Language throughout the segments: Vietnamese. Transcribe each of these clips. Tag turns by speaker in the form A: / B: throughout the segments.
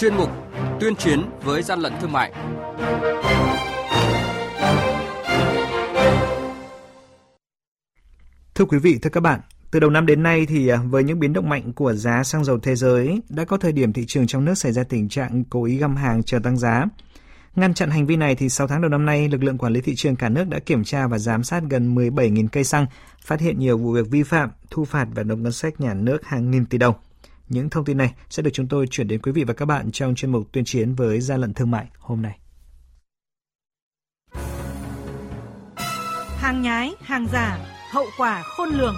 A: chuyên mục Tuyên chiến với gian lận thương mại.
B: Thưa quý vị, thưa các bạn, từ đầu năm đến nay thì à, với những biến động mạnh của giá xăng dầu thế giới, đã có thời điểm thị trường trong nước xảy ra tình trạng cố ý găm hàng chờ tăng giá. Ngăn chặn hành vi này thì 6 tháng đầu năm nay, lực lượng quản lý thị trường cả nước đã kiểm tra và giám sát gần 17.000 cây xăng, phát hiện nhiều vụ việc vi phạm, thu phạt và nộp ngân sách nhà nước hàng nghìn tỷ đồng. Những thông tin này sẽ được chúng tôi chuyển đến quý vị và các bạn trong chuyên mục tuyên chiến với gian lận thương mại hôm nay.
C: Hàng nhái, hàng giả, hậu quả khôn lường.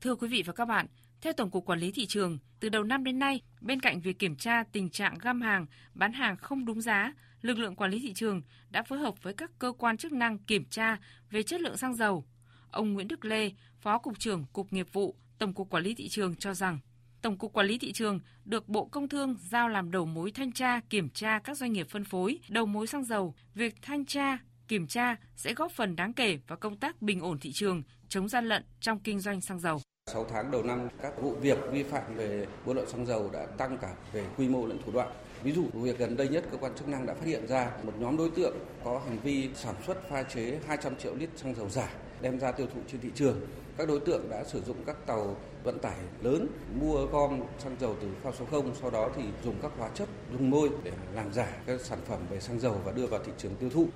D: Thưa quý vị và các bạn, theo Tổng cục Quản lý thị trường, từ đầu năm đến nay, bên cạnh việc kiểm tra tình trạng găm hàng, bán hàng không đúng giá, lực lượng quản lý thị trường đã phối hợp với các cơ quan chức năng kiểm tra về chất lượng xăng dầu. Ông Nguyễn Đức Lê, Phó cục trưởng Cục Nghiệp vụ, Tổng cục Quản lý thị trường cho rằng Tổng cục Quản lý thị trường được Bộ Công Thương giao làm đầu mối thanh tra kiểm tra các doanh nghiệp phân phối, đầu mối xăng dầu. Việc thanh tra, kiểm tra sẽ góp phần đáng kể vào công tác bình ổn thị trường, chống gian lận trong kinh doanh xăng dầu.
E: 6 tháng đầu năm, các vụ việc vi phạm về buôn lậu xăng dầu đã tăng cả về quy mô lẫn thủ đoạn. Ví dụ, vụ việc gần đây nhất, cơ quan chức năng đã phát hiện ra một nhóm đối tượng có hành vi sản xuất pha chế 200 triệu lít xăng dầu giả đem ra tiêu thụ trên thị trường. Các đối tượng đã sử dụng các tàu vận tải lớn mua gom xăng dầu từ phao số 0, sau đó thì dùng các hóa chất dung môi để làm giả các sản phẩm về xăng dầu và đưa vào thị trường tiêu thụ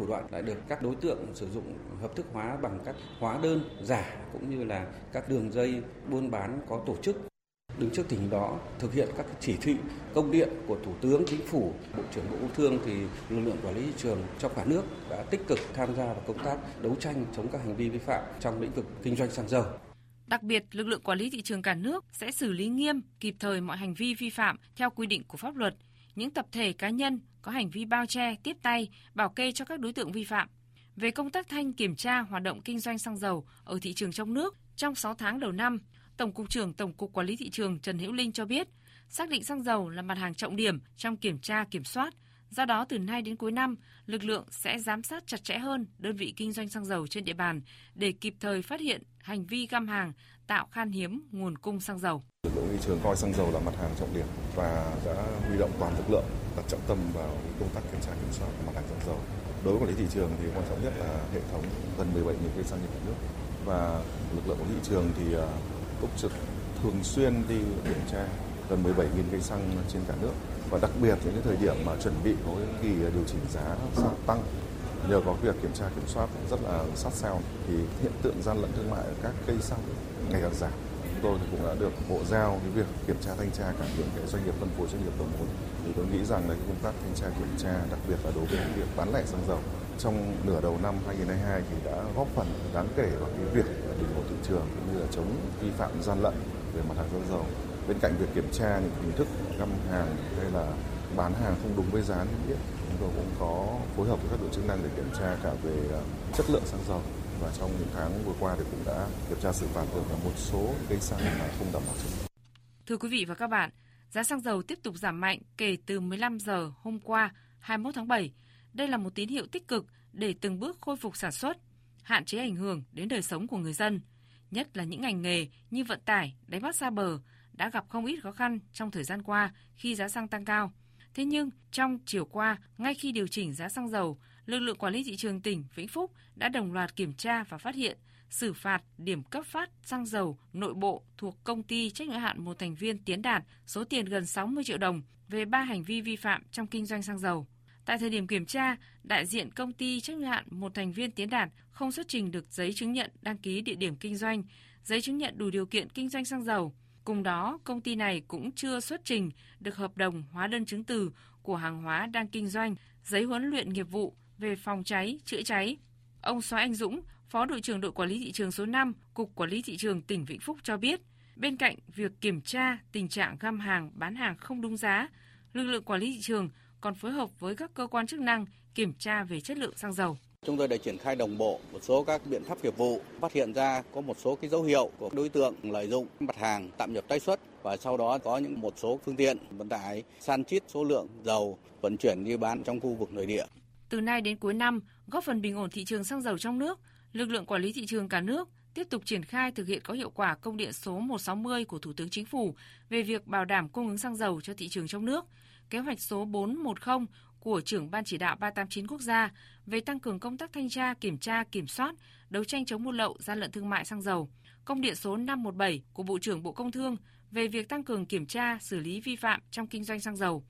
E: thủ đoạn lại được các đối tượng sử dụng hợp thức hóa bằng các hóa đơn giả cũng như là các đường dây buôn bán có tổ chức Đứng trước tình hình đó, thực hiện các chỉ thị, công điện của Thủ tướng Chính phủ, Bộ trưởng Bộ Công Thương thì lực lượng quản lý thị trường trong cả nước đã tích cực tham gia vào công tác đấu tranh chống các hành vi vi phạm trong lĩnh vực kinh doanh xăng dầu.
D: Đặc biệt, lực lượng quản lý thị trường cả nước sẽ xử lý nghiêm, kịp thời mọi hành vi vi phạm theo quy định của pháp luật. Những tập thể cá nhân có hành vi bao che, tiếp tay, bảo kê cho các đối tượng vi phạm. Về công tác thanh kiểm tra hoạt động kinh doanh xăng dầu ở thị trường trong nước trong 6 tháng đầu năm, Tổng cục trưởng Tổng cục Quản lý thị trường Trần Hữu Linh cho biết, xác định xăng dầu là mặt hàng trọng điểm trong kiểm tra kiểm soát. Do đó, từ nay đến cuối năm, lực lượng sẽ giám sát chặt chẽ hơn đơn vị kinh doanh xăng dầu trên địa bàn để kịp thời phát hiện hành vi găm hàng, tạo khan hiếm nguồn cung xăng dầu.
F: Lực lượng thị trường coi xăng dầu là mặt hàng trọng điểm và đã huy động toàn lực lượng đặt trọng tâm vào công tác kiểm tra kiểm soát mặt hàng xăng dầu. Đối với quản lý thị trường thì quan trọng nhất là hệ thống gần 17 000 cây xăng trên cả nước và lực lượng quản lý thị trường thì à, túc trực thường xuyên đi kiểm tra. Gần 17.000 cây xăng trên cả nước. Và đặc biệt những cái thời điểm mà chuẩn bị có cái kỳ điều chỉnh giá xăng tăng, nhờ có việc kiểm tra kiểm soát rất là sát sao, thì hiện tượng gian lận thương mại ở các cây xăng ngày càng giảm chúng tôi thì cũng đã được bộ giao cái việc kiểm tra thanh tra cả những cái doanh nghiệp phân phối doanh nghiệp đầu mối thì tôi nghĩ rằng là cái công tác thanh tra kiểm tra đặc biệt là đối với việc bán lẻ xăng dầu trong nửa đầu năm 2022 thì đã góp phần đáng kể vào cái việc bình ổn thị trường cũng như là chống vi phạm gian lận về mặt hàng xăng dầu. Bên cạnh việc kiểm tra những hình thức găm hàng hay là bán hàng không đúng với giá niêm yết, chúng tôi cũng có phối hợp với các đội chức năng để kiểm tra cả về à, chất lượng xăng dầu và trong những tháng vừa qua thì cũng đã kiểm tra xử phạt được một số cây xăng mà không đảm bảo chất lượng.
D: Thưa quý vị và các bạn, giá xăng dầu tiếp tục giảm mạnh kể từ 15 giờ hôm qua 21 tháng 7 đây là một tín hiệu tích cực để từng bước khôi phục sản xuất, hạn chế ảnh hưởng đến đời sống của người dân, nhất là những ngành nghề như vận tải, đánh bắt xa bờ đã gặp không ít khó khăn trong thời gian qua khi giá xăng tăng cao. Thế nhưng, trong chiều qua, ngay khi điều chỉnh giá xăng dầu, lực lượng quản lý thị trường tỉnh Vĩnh Phúc đã đồng loạt kiểm tra và phát hiện xử phạt điểm cấp phát xăng dầu nội bộ thuộc công ty trách nhiệm hạn một thành viên Tiến Đạt số tiền gần 60 triệu đồng về ba hành vi vi phạm trong kinh doanh xăng dầu. Tại thời điểm kiểm tra, đại diện công ty trách nhiệm hạn một thành viên Tiến Đạt không xuất trình được giấy chứng nhận đăng ký địa điểm kinh doanh, giấy chứng nhận đủ điều kiện kinh doanh xăng dầu. Cùng đó, công ty này cũng chưa xuất trình được hợp đồng hóa đơn chứng từ của hàng hóa đang kinh doanh, giấy huấn luyện nghiệp vụ về phòng cháy, chữa cháy. Ông Soái Anh Dũng, Phó đội trưởng đội quản lý thị trường số 5, Cục Quản lý thị trường tỉnh Vĩnh Phúc cho biết, bên cạnh việc kiểm tra tình trạng găm hàng, bán hàng không đúng giá, lực lượng quản lý thị trường còn phối hợp với các cơ quan chức năng kiểm tra về chất lượng xăng dầu.
G: Chúng tôi đã triển khai đồng bộ một số các biện pháp nghiệp vụ, phát hiện ra có một số cái dấu hiệu của đối tượng lợi dụng mặt hàng tạm nhập tái xuất và sau đó có những một số phương tiện vận tải san chít số lượng dầu vận chuyển đi bán trong khu vực nội địa.
D: Từ nay đến cuối năm, góp phần bình ổn thị trường xăng dầu trong nước, lực lượng quản lý thị trường cả nước tiếp tục triển khai thực hiện có hiệu quả công điện số 160 của Thủ tướng Chính phủ về việc bảo đảm cung ứng xăng dầu cho thị trường trong nước, kế hoạch số 410 của trưởng Ban chỉ đạo 389 quốc gia về tăng cường công tác thanh tra, kiểm tra, kiểm soát, đấu tranh chống buôn lậu, gian lận thương mại xăng dầu, công điện số 517 của Bộ trưởng Bộ Công Thương về việc tăng cường kiểm tra, xử lý vi phạm trong kinh doanh xăng dầu.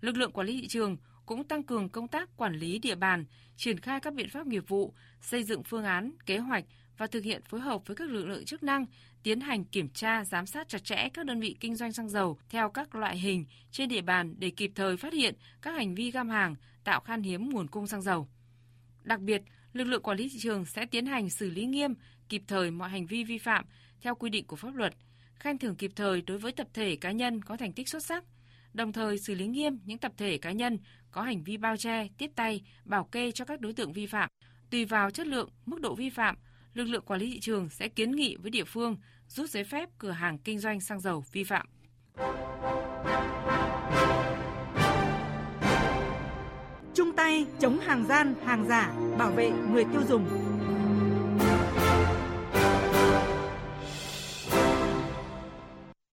D: Lực lượng quản lý thị trường cũng tăng cường công tác quản lý địa bàn, triển khai các biện pháp nghiệp vụ, xây dựng phương án, kế hoạch và thực hiện phối hợp với các lực lượng chức năng tiến hành kiểm tra, giám sát chặt chẽ các đơn vị kinh doanh xăng dầu theo các loại hình trên địa bàn để kịp thời phát hiện các hành vi găm hàng, tạo khan hiếm nguồn cung xăng dầu. Đặc biệt, lực lượng quản lý thị trường sẽ tiến hành xử lý nghiêm, kịp thời mọi hành vi vi phạm theo quy định của pháp luật, khen thưởng kịp thời đối với tập thể cá nhân có thành tích xuất sắc, đồng thời xử lý nghiêm những tập thể cá nhân có hành vi bao che, tiếp tay, bảo kê cho các đối tượng vi phạm. Tùy vào chất lượng, mức độ vi phạm, lực lượng quản lý thị trường sẽ kiến nghị với địa phương rút giấy phép cửa hàng kinh doanh xăng dầu vi phạm.
C: Trung tay chống hàng gian, hàng giả, bảo vệ người tiêu dùng.